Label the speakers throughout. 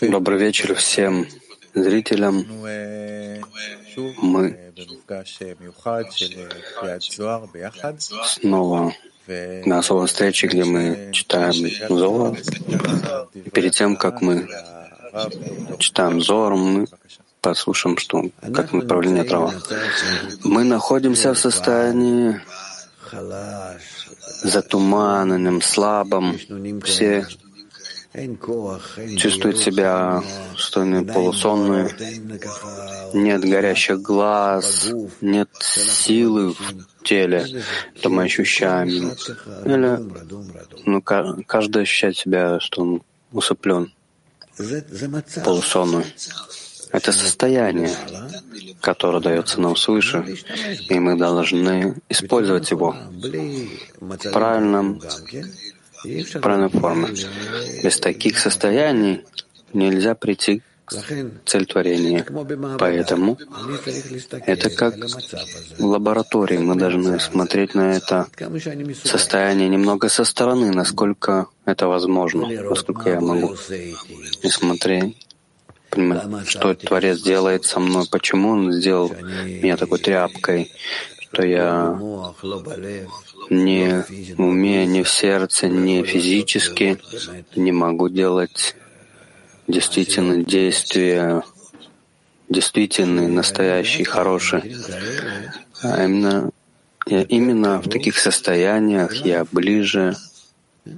Speaker 1: Добрый вечер всем зрителям. Мы снова на особой встрече, где мы читаем Зор. Перед тем, как мы читаем Зор, мы послушаем, что, как мы правление трава. Мы находимся в состоянии затуманенным, слабым. Все чувствуют себя стойные, полусонные, нет горящих глаз, нет силы в теле, это мы ощущаем. Или ну, каждый ощущает себя, что он усыплен, полусонный. Это состояние, которое дается нам свыше, и мы должны использовать его в правильном правильной форме. Без таких состояний нельзя прийти к цель творения. Поэтому это как в лаборатории. Мы должны смотреть на это состояние немного со стороны, насколько это возможно, насколько я могу. И смотреть, понимать, что Творец делает со мной, почему Он сделал меня такой тряпкой, что я ни в уме, ни в сердце, ни физически не могу делать действительно действия, действительные, настоящие, хорошие. А именно, я, именно в таких состояниях я ближе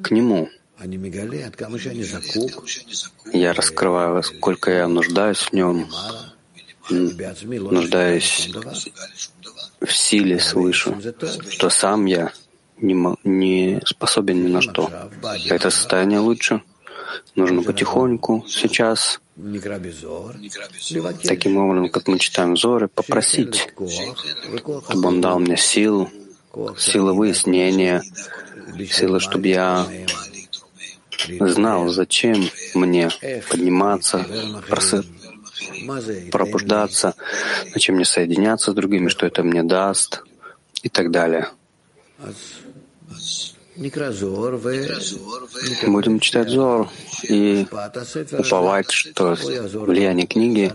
Speaker 1: к Нему. Я раскрываю, сколько я нуждаюсь в Нем, нуждаюсь в силе свыше, что сам я не, не способен ни на что. Это состояние лучше. Нужно потихоньку, сейчас, таким образом, как мы читаем Зоры, попросить, чтобы он дал мне силу, силы выяснения, силы, чтобы я знал, зачем мне подниматься, пробуждаться, зачем мне соединяться с другими, что это мне даст и так далее. Будем читать Зор и уповать, что влияние книги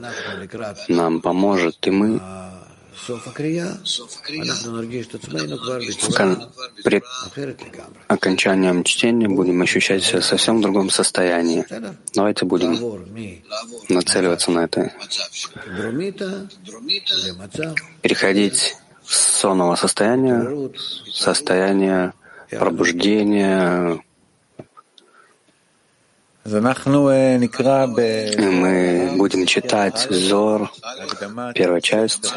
Speaker 1: нам поможет, и мы при окончанием чтения будем ощущать себя совсем в другом состоянии. Давайте будем нацеливаться на это. Переходить с сонного состояния, состояние пробуждения, мы будем читать Зор, первая часть,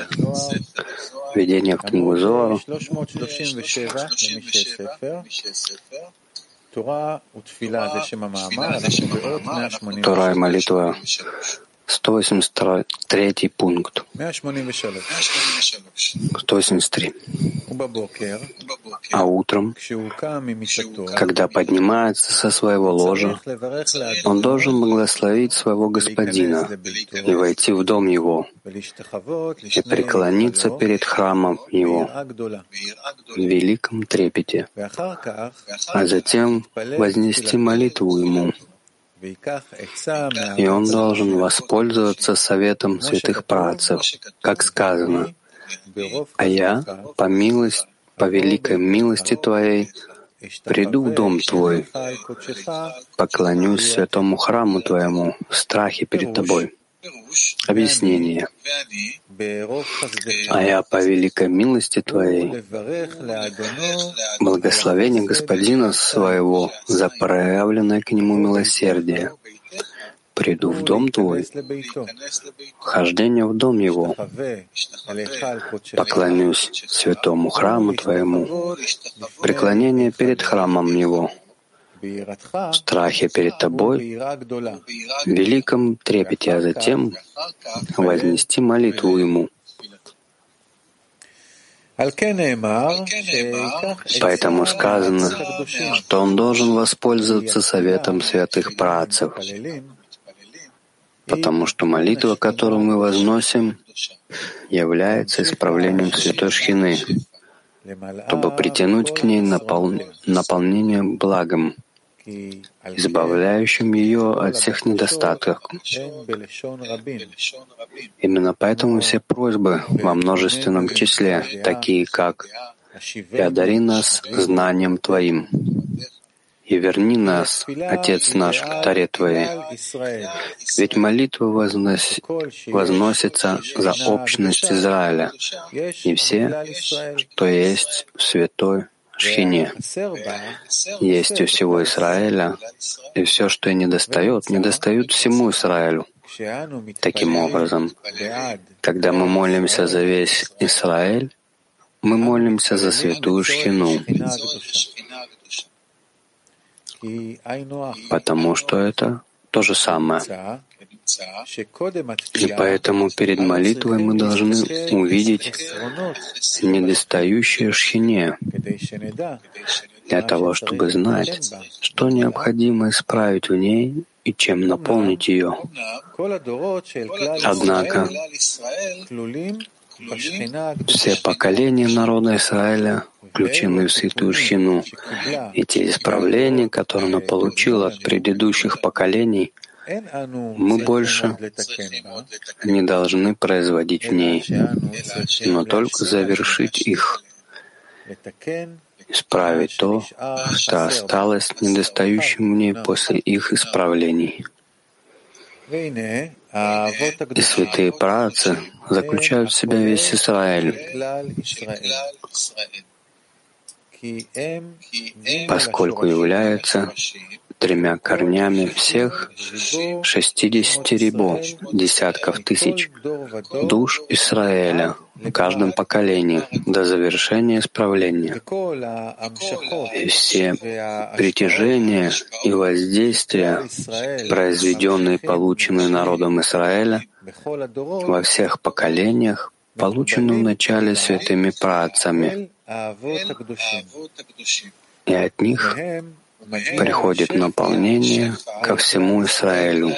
Speaker 1: введение в книгу Зор. Тора и молитва 183 пункт. 183. А утром, когда поднимается со своего ложа, он должен благословить своего господина и войти в дом его, и преклониться перед храмом его в великом трепете, а затем вознести молитву ему — и он должен воспользоваться советом святых працев, как сказано, «А я, по, милость, по великой милости Твоей, приду в дом Твой, поклонюсь святому храму Твоему в страхе перед Тобой». Объяснение. А я по великой милости Твоей благословение Господина своего за проявленное к Нему милосердие. Приду в дом Твой, хождение в дом Его, поклонюсь святому храму Твоему, преклонение перед храмом Его, в страхе перед тобой, в великом трепете, а затем вознести молитву Ему. Поэтому сказано, что он должен воспользоваться советом святых працев, потому что молитва, которую мы возносим, является исправлением святой шхины, чтобы притянуть к ней напол... наполнение благом, избавляющим ее от всех недостатков. Именно поэтому все просьбы во множественном числе, такие как «И одари нас знанием Твоим», и верни нас, Отец наш, к Таре Твоей. Ведь молитва вознос... возносится за общность Израиля. И все, что есть в святой Шхине. Есть у всего Израиля, и все, что и недостает, недостают всему Израилю. Таким образом, когда мы молимся за весь Израиль, мы молимся за святую Шхину, потому что это то же самое. И поэтому перед молитвой мы должны увидеть недостающее шхине, для того, чтобы знать, что необходимо исправить в ней и чем наполнить ее. Однако все поколения народа Израиля включены в святую Шхину, и те исправления, которые она получила от предыдущих поколений, мы больше не должны производить в ней, но только завершить их, исправить то, что осталось недостающим в ней после их исправлений. И святые працы заключают в себя весь Израиль, поскольку являются тремя корнями всех 60 рибо, десятков тысяч душ Израиля в каждом поколении до завершения исправления. И все притяжения и воздействия, произведенные и полученные народом Израиля во всех поколениях, получены в начале святыми працами, и от них приходит наполнение ко всему Израилю,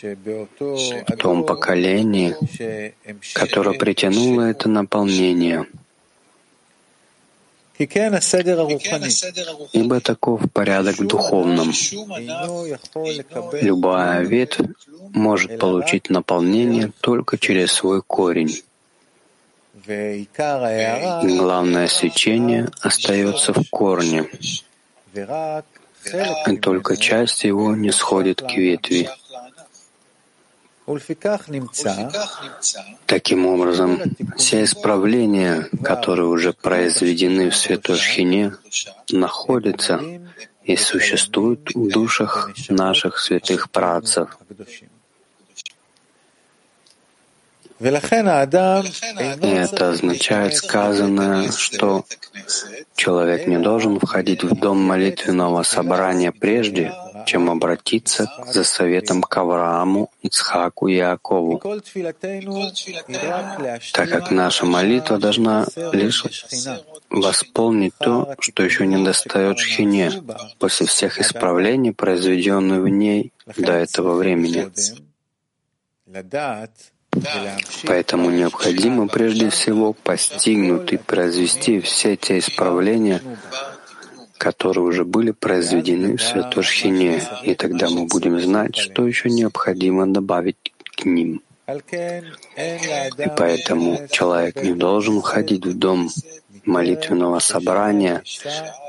Speaker 1: в том поколении, которое притянуло это наполнение. Ибо таков порядок в духовном. Любая ветвь может получить наполнение только через свой корень. Главное свечение остается в корне, только часть его не сходит к ветви. Таким образом, все исправления, которые уже произведены в Святой Шхине, находятся и существуют в душах наших святых працев. И это означает сказанное, что человек не должен входить в дом молитвенного собрания прежде, чем обратиться за советом к Аврааму, Ицхаку и Иакову, так как наша молитва должна лишь восполнить то, что еще не достает Шхине после всех исправлений, произведенных в ней до этого времени. Поэтому необходимо прежде всего постигнуть и произвести все те исправления, которые уже были произведены в Святой Шхине, и тогда мы будем знать, что еще необходимо добавить к ним. И поэтому человек не должен входить в дом молитвенного собрания,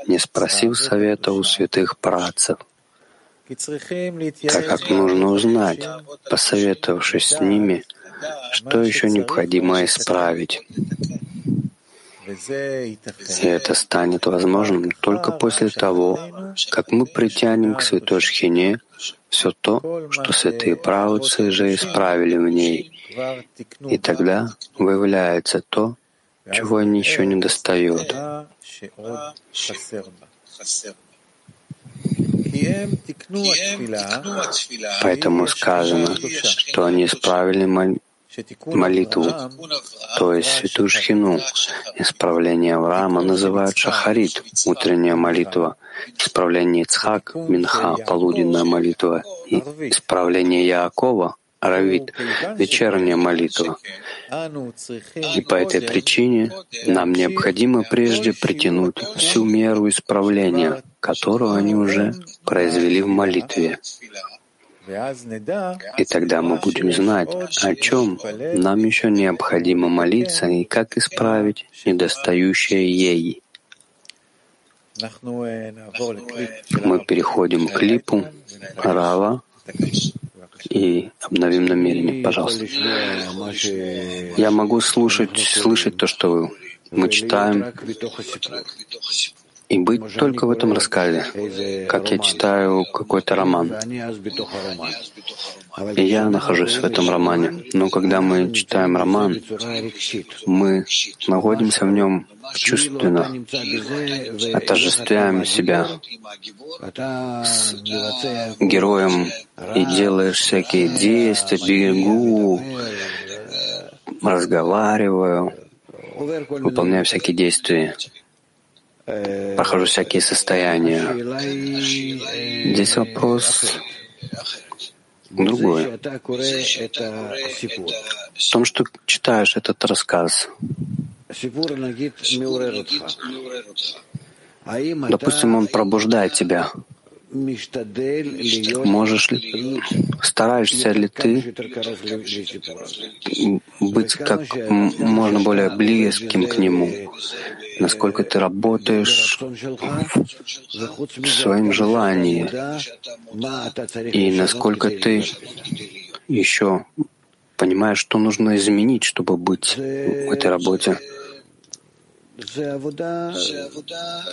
Speaker 1: не спросив совета у святых працев, так как нужно узнать, посоветовавшись с ними, что еще необходимо исправить. И это станет возможным только после того, как мы притянем к святой Шхине все то, что святые правоцы же исправили в ней. И тогда выявляется то, чего они еще не достают. Поэтому сказано, что они исправили молитву, то есть святую шхину. Исправление Авраама называют шахарит, утренняя молитва, исправление Ицхак, минха, полуденная молитва, и исправление Яакова, аравит, вечерняя молитва. И по этой причине нам необходимо прежде притянуть всю меру исправления, которую они уже произвели в молитве. И тогда мы будем знать, о чем нам еще необходимо молиться и как исправить недостающее ей. Мы переходим к клипу Рава и обновим намерение, пожалуйста. Я могу слушать, слышать то, что мы читаем, и быть только в этом рассказе, как я читаю какой-то роман. И я нахожусь в этом романе. Но когда мы читаем роман, мы находимся в нем чувственно, отождествляем себя с героем и делаешь всякие действия, бегу, разговариваю, выполняю всякие действия прохожу всякие состояния. Здесь вопрос другой. В том, что читаешь этот рассказ. Допустим, он пробуждает тебя. Можешь ли, стараешься ли ты быть как можно более близким к нему? Насколько ты работаешь в своем желании? И насколько ты еще понимаешь, что нужно изменить, чтобы быть в этой работе?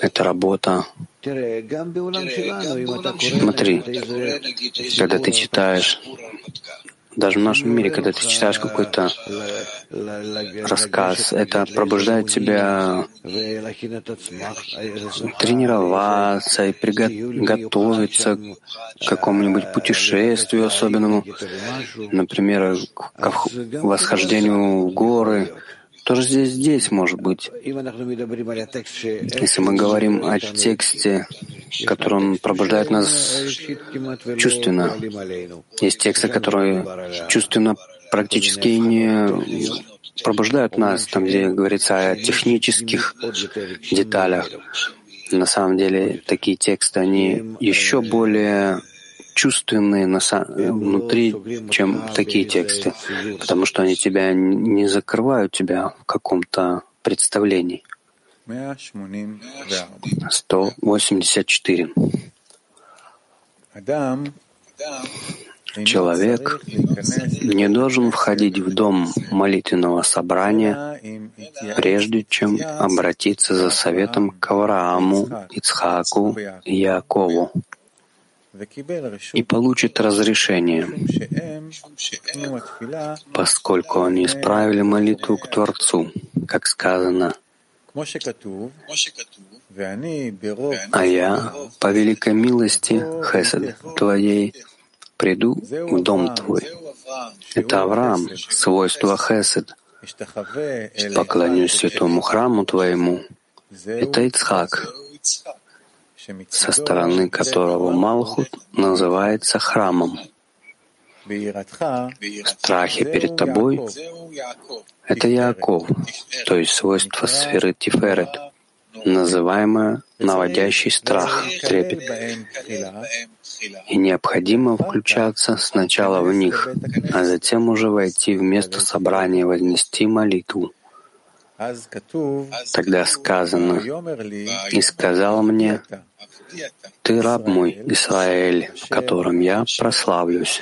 Speaker 1: Это работа. Смотри, когда ты читаешь, даже в нашем мире, когда ты читаешь какой-то рассказ, это пробуждает тебя тренироваться и приготовиться к какому-нибудь путешествию особенному, например, к восхождению в горы, тоже здесь, здесь может быть. Если мы говорим о тексте, который он пробуждает нас чувственно, есть тексты, которые чувственно практически не пробуждают нас, там, где говорится о технических деталях. На самом деле, такие тексты, они еще более чувственные на, внутри, чем такие тексты, потому что они тебя не закрывают тебя в каком-то представлении. 184. Человек не должен входить в дом молитвенного собрания, прежде чем обратиться за советом к Аврааму, Ицхаку и Якову и получит разрешение, поскольку они исправили молитву к Творцу, как сказано. А я, по великой милости Хесед Твоей, приду в дом Твой. Это Авраам, свойство Хесед. Поклонюсь святому храму Твоему. Это Ицхак, со стороны которого Малхут называется храмом. Страхи перед тобой — это Яаков, то есть свойство сферы Тиферет, называемое наводящий страх, трепет. И необходимо включаться сначала в них, а затем уже войти в место собрания вознести молитву. Тогда сказано, «И сказал мне, ты раб мой, Исраэль, в котором я прославлюсь».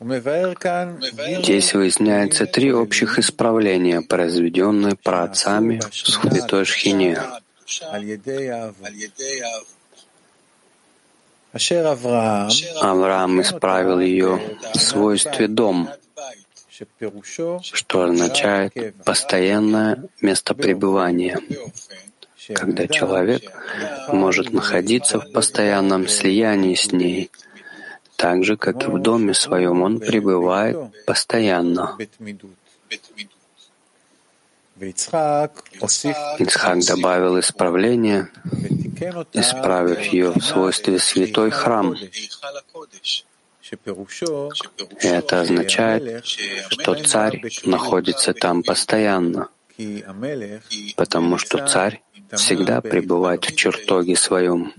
Speaker 1: Здесь выясняется три общих исправления, произведенные праотцами в Святой Шхине. Авраам исправил ее в свойстве «дом», что означает постоянное место пребывания, когда человек может находиться в постоянном слиянии с ней, так же, как и в доме своем он пребывает постоянно. Ицхак добавил исправление, исправив ее в свойстве святой храм, это означает, что царь находится там постоянно, потому что царь всегда пребывает в чертоге своем.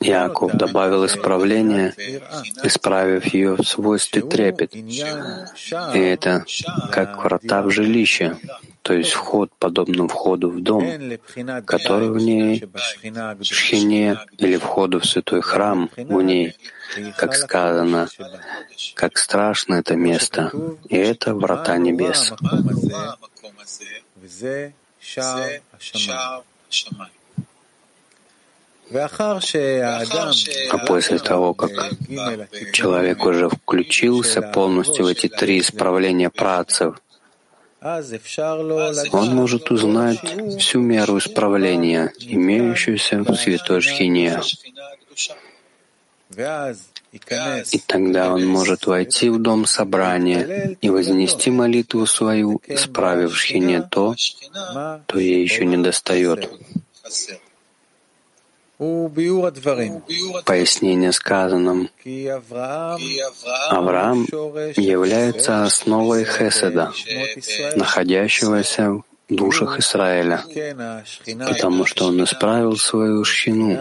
Speaker 1: Яков добавил исправление, исправив ее в свойстве трепет. И это как врата в жилище, то есть вход, подобно входу в дом, который в ней, в шхине, или входу в святой храм в ней, как сказано, как страшно это место, и это врата небес. А после того, как человек уже включился полностью в эти три исправления працев, он может узнать всю меру исправления, имеющуюся в святой Шхине. И тогда он может войти в дом собрания и вознести молитву свою, исправив Шхине то, то ей еще не достает. Пояснение сказанным. Авраам является основой Хеседа, находящегося в душах Израиля, потому что он исправил свою шхину,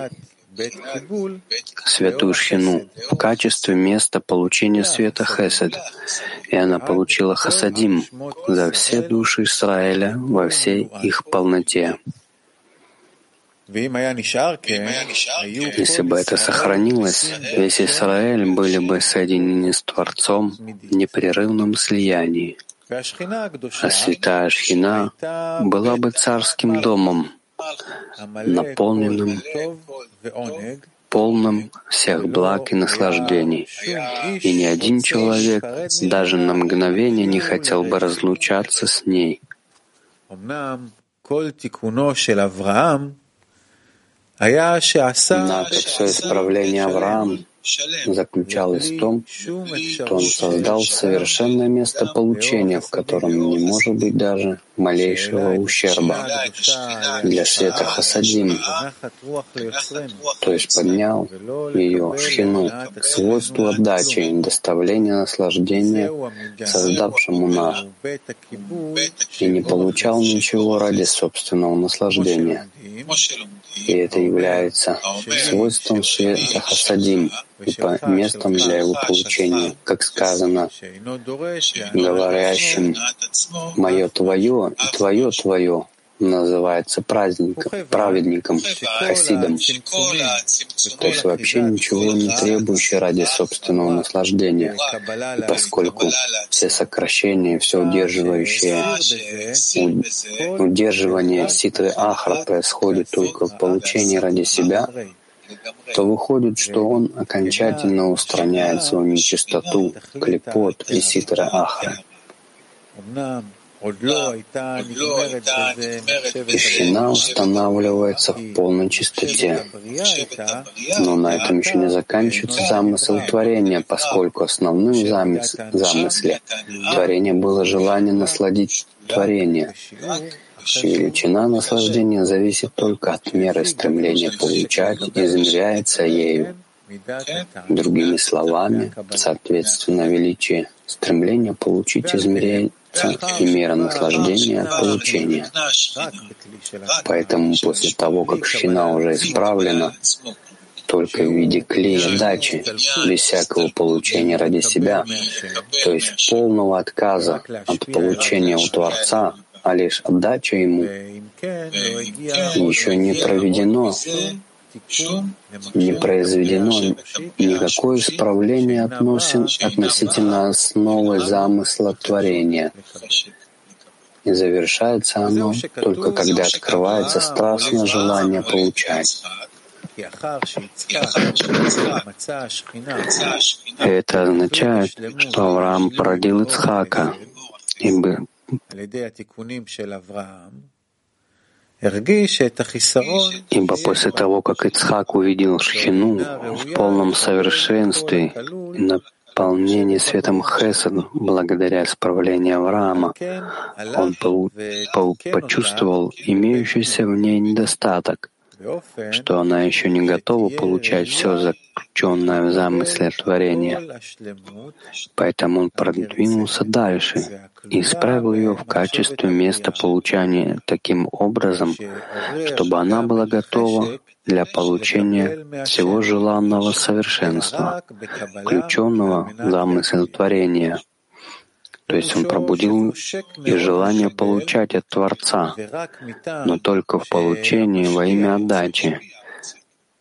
Speaker 1: святую шхину, в качестве места получения света Хесед, и она получила Хасадим за все души Израиля во всей их полноте. Если бы это сохранилось, весь Израиль были бы соединены с Творцом в непрерывном слиянии. А святая Шхина была бы царским домом, наполненным полным всех благ и наслаждений. И ни один человек даже на мгновение не хотел бы разлучаться с ней. Однако все исправление Авраама заключалось в том, что он создал совершенное место получения, в котором не может быть даже малейшего ущерба для света Хасадим, то есть поднял ее, шхину, к свойству отдачи и доставления наслаждения создавшему нас, и не получал ничего ради собственного наслаждения. И это является свойством света Хасадим и местом для его получения, как сказано, говорящим «Мое твое и твое твое» называется праздником, праведником, хасидом, то есть вообще ничего не требующий ради собственного наслаждения. И поскольку все сокращения, все удерживающее удерживание ситры ахра происходит только в получении ради себя, то выходит, что он окончательно устраняет свою нечистоту, клепот и ситра ахра. Тишина устанавливается в полной чистоте. Но на этом еще не заканчивается замысел творения, поскольку основным замыс замысле творения было желание насладить творение. Величина наслаждения зависит только от меры стремления получать и измеряется ею. Другими словами, соответственно, величие стремления получить измеряется и мера наслаждения от получения. Поэтому после того, как шхина уже исправлена, только в виде клея дачи, без всякого получения ради себя, то есть полного отказа от получения у Творца, а лишь отдача Ему, еще не проведено не произведено никакое исправление относин, относительно основы замысла творения. И завершается оно только когда открывается страстное желание получать. Это означает, что Авраам породил Ицхака, ибо Ибо после того, как Ицхак увидел Шхину в полном совершенстве и наполнении светом Хесед, благодаря исправлению Авраама, он почувствовал имеющийся в ней недостаток что она еще не готова получать все заключенное в замысле творения. Поэтому он продвинулся дальше и исправил ее в качестве места получания таким образом, чтобы она была готова для получения всего желанного совершенства, включенного в замысел творения. То есть он пробудил и желание получать от Творца, но только в получении во имя отдачи.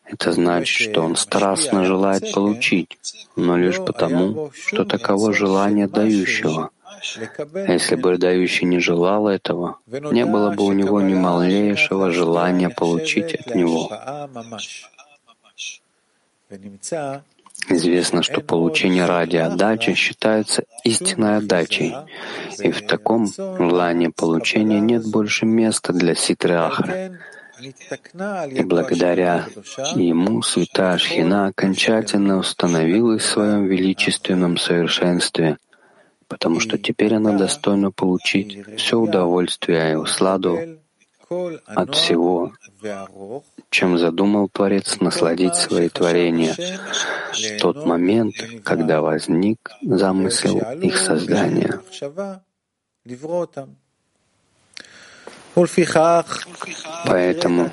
Speaker 1: Это значит, что он страстно желает получить, но лишь потому, что таково желание дающего. А если бы дающий не желал этого, не было бы у него ни малейшего желания получить от него. Известно, что получение ради отдачи считается истинной отдачей, и в таком желании получения нет больше места для ситры ахры. И благодаря ему святая Шхина окончательно установилась в своем величественном совершенстве, потому что теперь она достойна получить все удовольствие и усладу от всего, чем задумал Творец насладить свои творения в тот момент, когда возник замысел их создания. Поэтому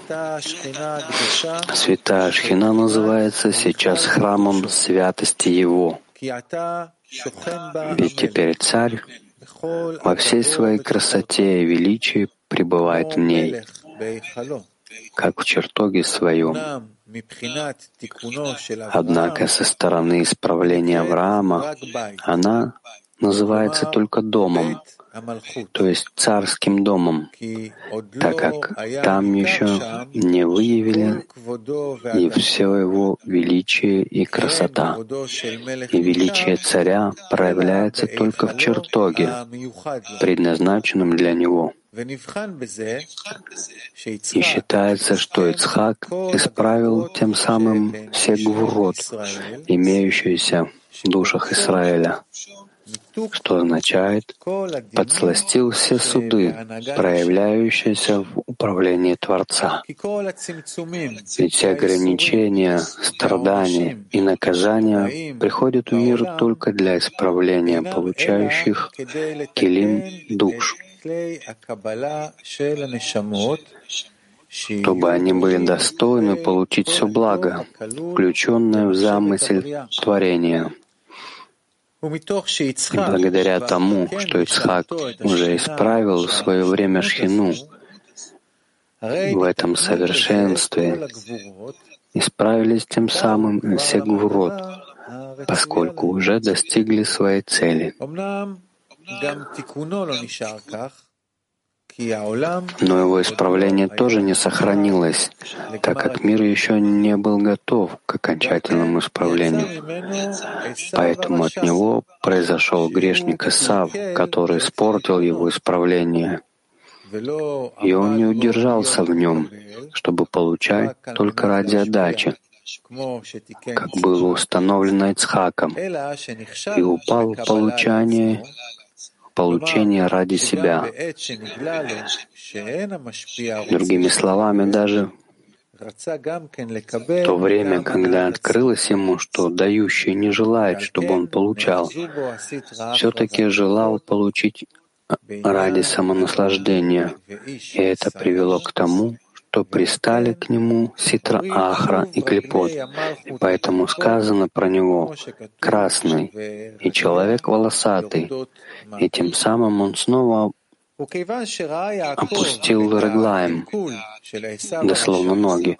Speaker 1: святая Шхина называется сейчас храмом святости Его. Ведь теперь царь во всей своей красоте и величии пребывает в ней, как в чертоге своем. Однако со стороны исправления Авраама она называется только домом, то есть царским домом, так как там еще не выявили и все его величие и красота. И величие царя проявляется только в чертоге, предназначенном для него. И считается, что Ицхак исправил тем самым все гвурот, имеющиеся в душах Израиля, что означает «подсластил все суды, проявляющиеся в управлении Творца». Ведь все ограничения, страдания и наказания приходят в мир только для исправления получающих килим душ — чтобы они были достойны получить все благо, включенное в замысел творения. И благодаря тому, что Ицхак уже исправил в свое время Шхину, в этом совершенстве исправились тем самым все гурот, поскольку уже достигли своей цели. Но его исправление тоже не сохранилось, так как мир еще не был готов к окончательному исправлению. Поэтому от него произошел грешник Исав, который испортил его исправление. И он не удержался в нем, чтобы получать только ради отдачи, как было установлено Ицхаком, и упал в получание получения ради себя. Другими словами, даже то время, когда открылось ему, что дающий не желает, чтобы он получал, все-таки желал получить ради самонаслаждения, и это привело к тому, что пристали к нему Ситра Ахра и Клепот, и поэтому сказано про него «красный» и «человек волосатый», и тем самым он снова опустил Реглаем, дословно ноги,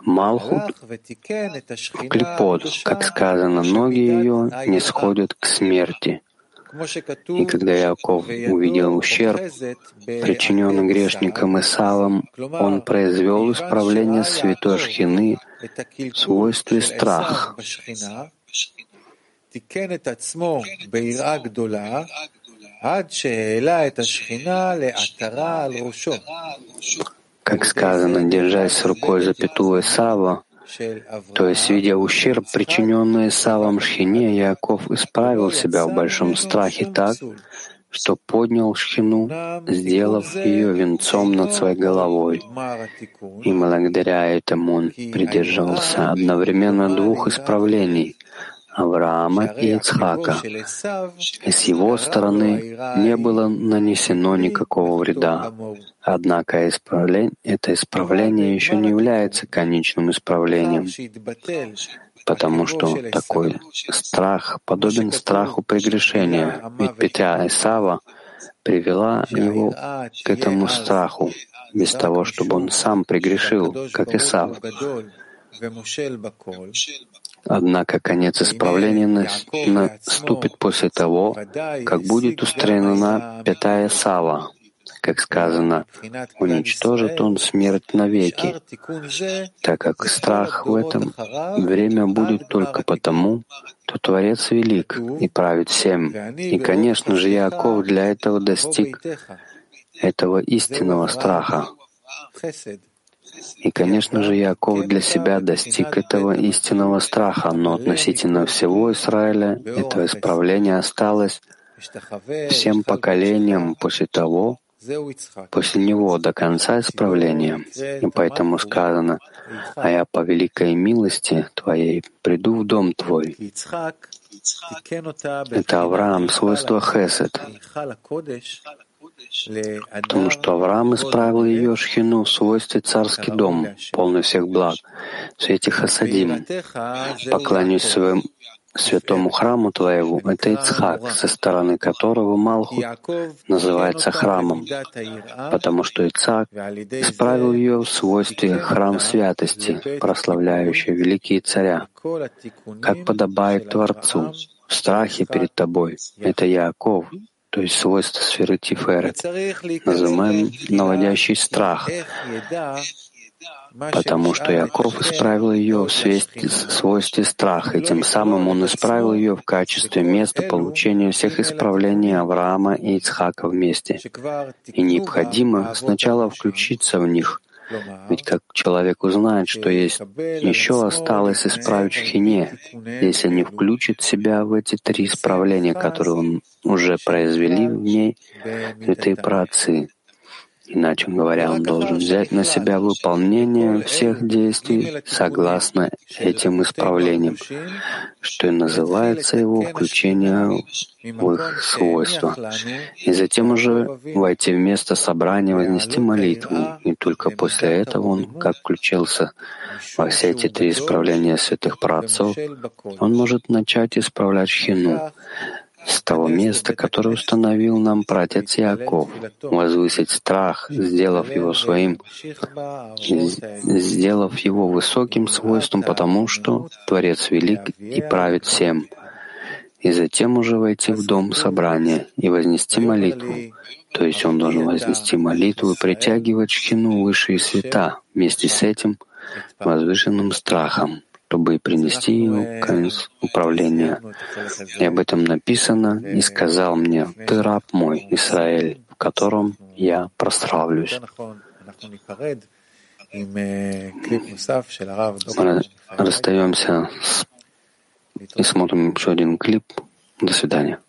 Speaker 1: Малхут в клепот, как сказано, ноги ее не сходят к смерти. И когда Яков увидел ущерб, причиненный грешником Исавом, он произвел исправление святой Шхины в свойстве страх. Как сказано, держась рукой за пету Исава, то есть, видя ущерб, причиненный Исавом Шхине, Яков исправил себя в большом страхе так, что поднял шхину, сделав ее венцом над своей головой. И благодаря этому он придерживался одновременно двух исправлений — Авраама и Ицхака, с его стороны не было нанесено никакого вреда. Однако это исправление еще не является конечным исправлением, потому что такой страх подобен страху прегрешения, ведь Петя Исава привела его к этому страху, без того, чтобы он сам прегрешил, как Исав. Однако конец исправления наступит после того, как будет устранена пятая сава. Как сказано, уничтожит он смерть навеки, так как страх в этом время будет только потому, что Творец велик и правит всем. И, конечно же, Яков для этого достиг этого истинного страха. И, конечно же, Яков для себя достиг этого истинного страха, но относительно всего Израиля это исправление осталось всем поколениям после того, после него до конца исправления. И поэтому сказано, «А я по великой милости Твоей приду в дом Твой». Это Авраам, свойство Хесед, потому что Авраам исправил ее шхину в свойстве царский дом, полный всех благ, в свете хасадим. Поклонюсь своему святому храму твоему, это Ицхак, со стороны которого Малхут называется храмом, потому что Ицхак исправил ее в свойстве храм святости, прославляющий великие царя, как подобает Творцу, в страхе перед тобой. Это Яков, то есть свойство сферы Тиферет, называем наводящий страх, потому что Яков исправил ее в свойстве страха, и тем самым он исправил ее в качестве места получения всех исправлений Авраама и Ицхака вместе. И необходимо сначала включиться в них, ведь как человек узнает, что есть еще осталось исправить в хине, если не включит себя в эти три исправления, которые он уже произвели в ней, святые праотцы, Иначе говоря, он должен взять на себя выполнение всех действий согласно этим исправлениям, что и называется его включение в их свойства. И затем уже войти в место собрания, вознести молитву. И только после этого он, как включился во все эти три исправления святых праотцов, он может начать исправлять шхину, с того места, которое установил нам пратец Яков, возвысить страх, сделав его своим, сделав его высоким свойством, потому что Творец велик и правит всем, и затем уже войти в дом собрания и вознести молитву. То есть он должен вознести молитву и притягивать шхину высшие света. Вместе с этим возвышенным страхом чтобы принести ему конец управления. И об этом написано, и сказал мне, «Ты раб мой, Израиль, в котором я прославлюсь». Мы расстаемся и смотрим еще один клип. До свидания.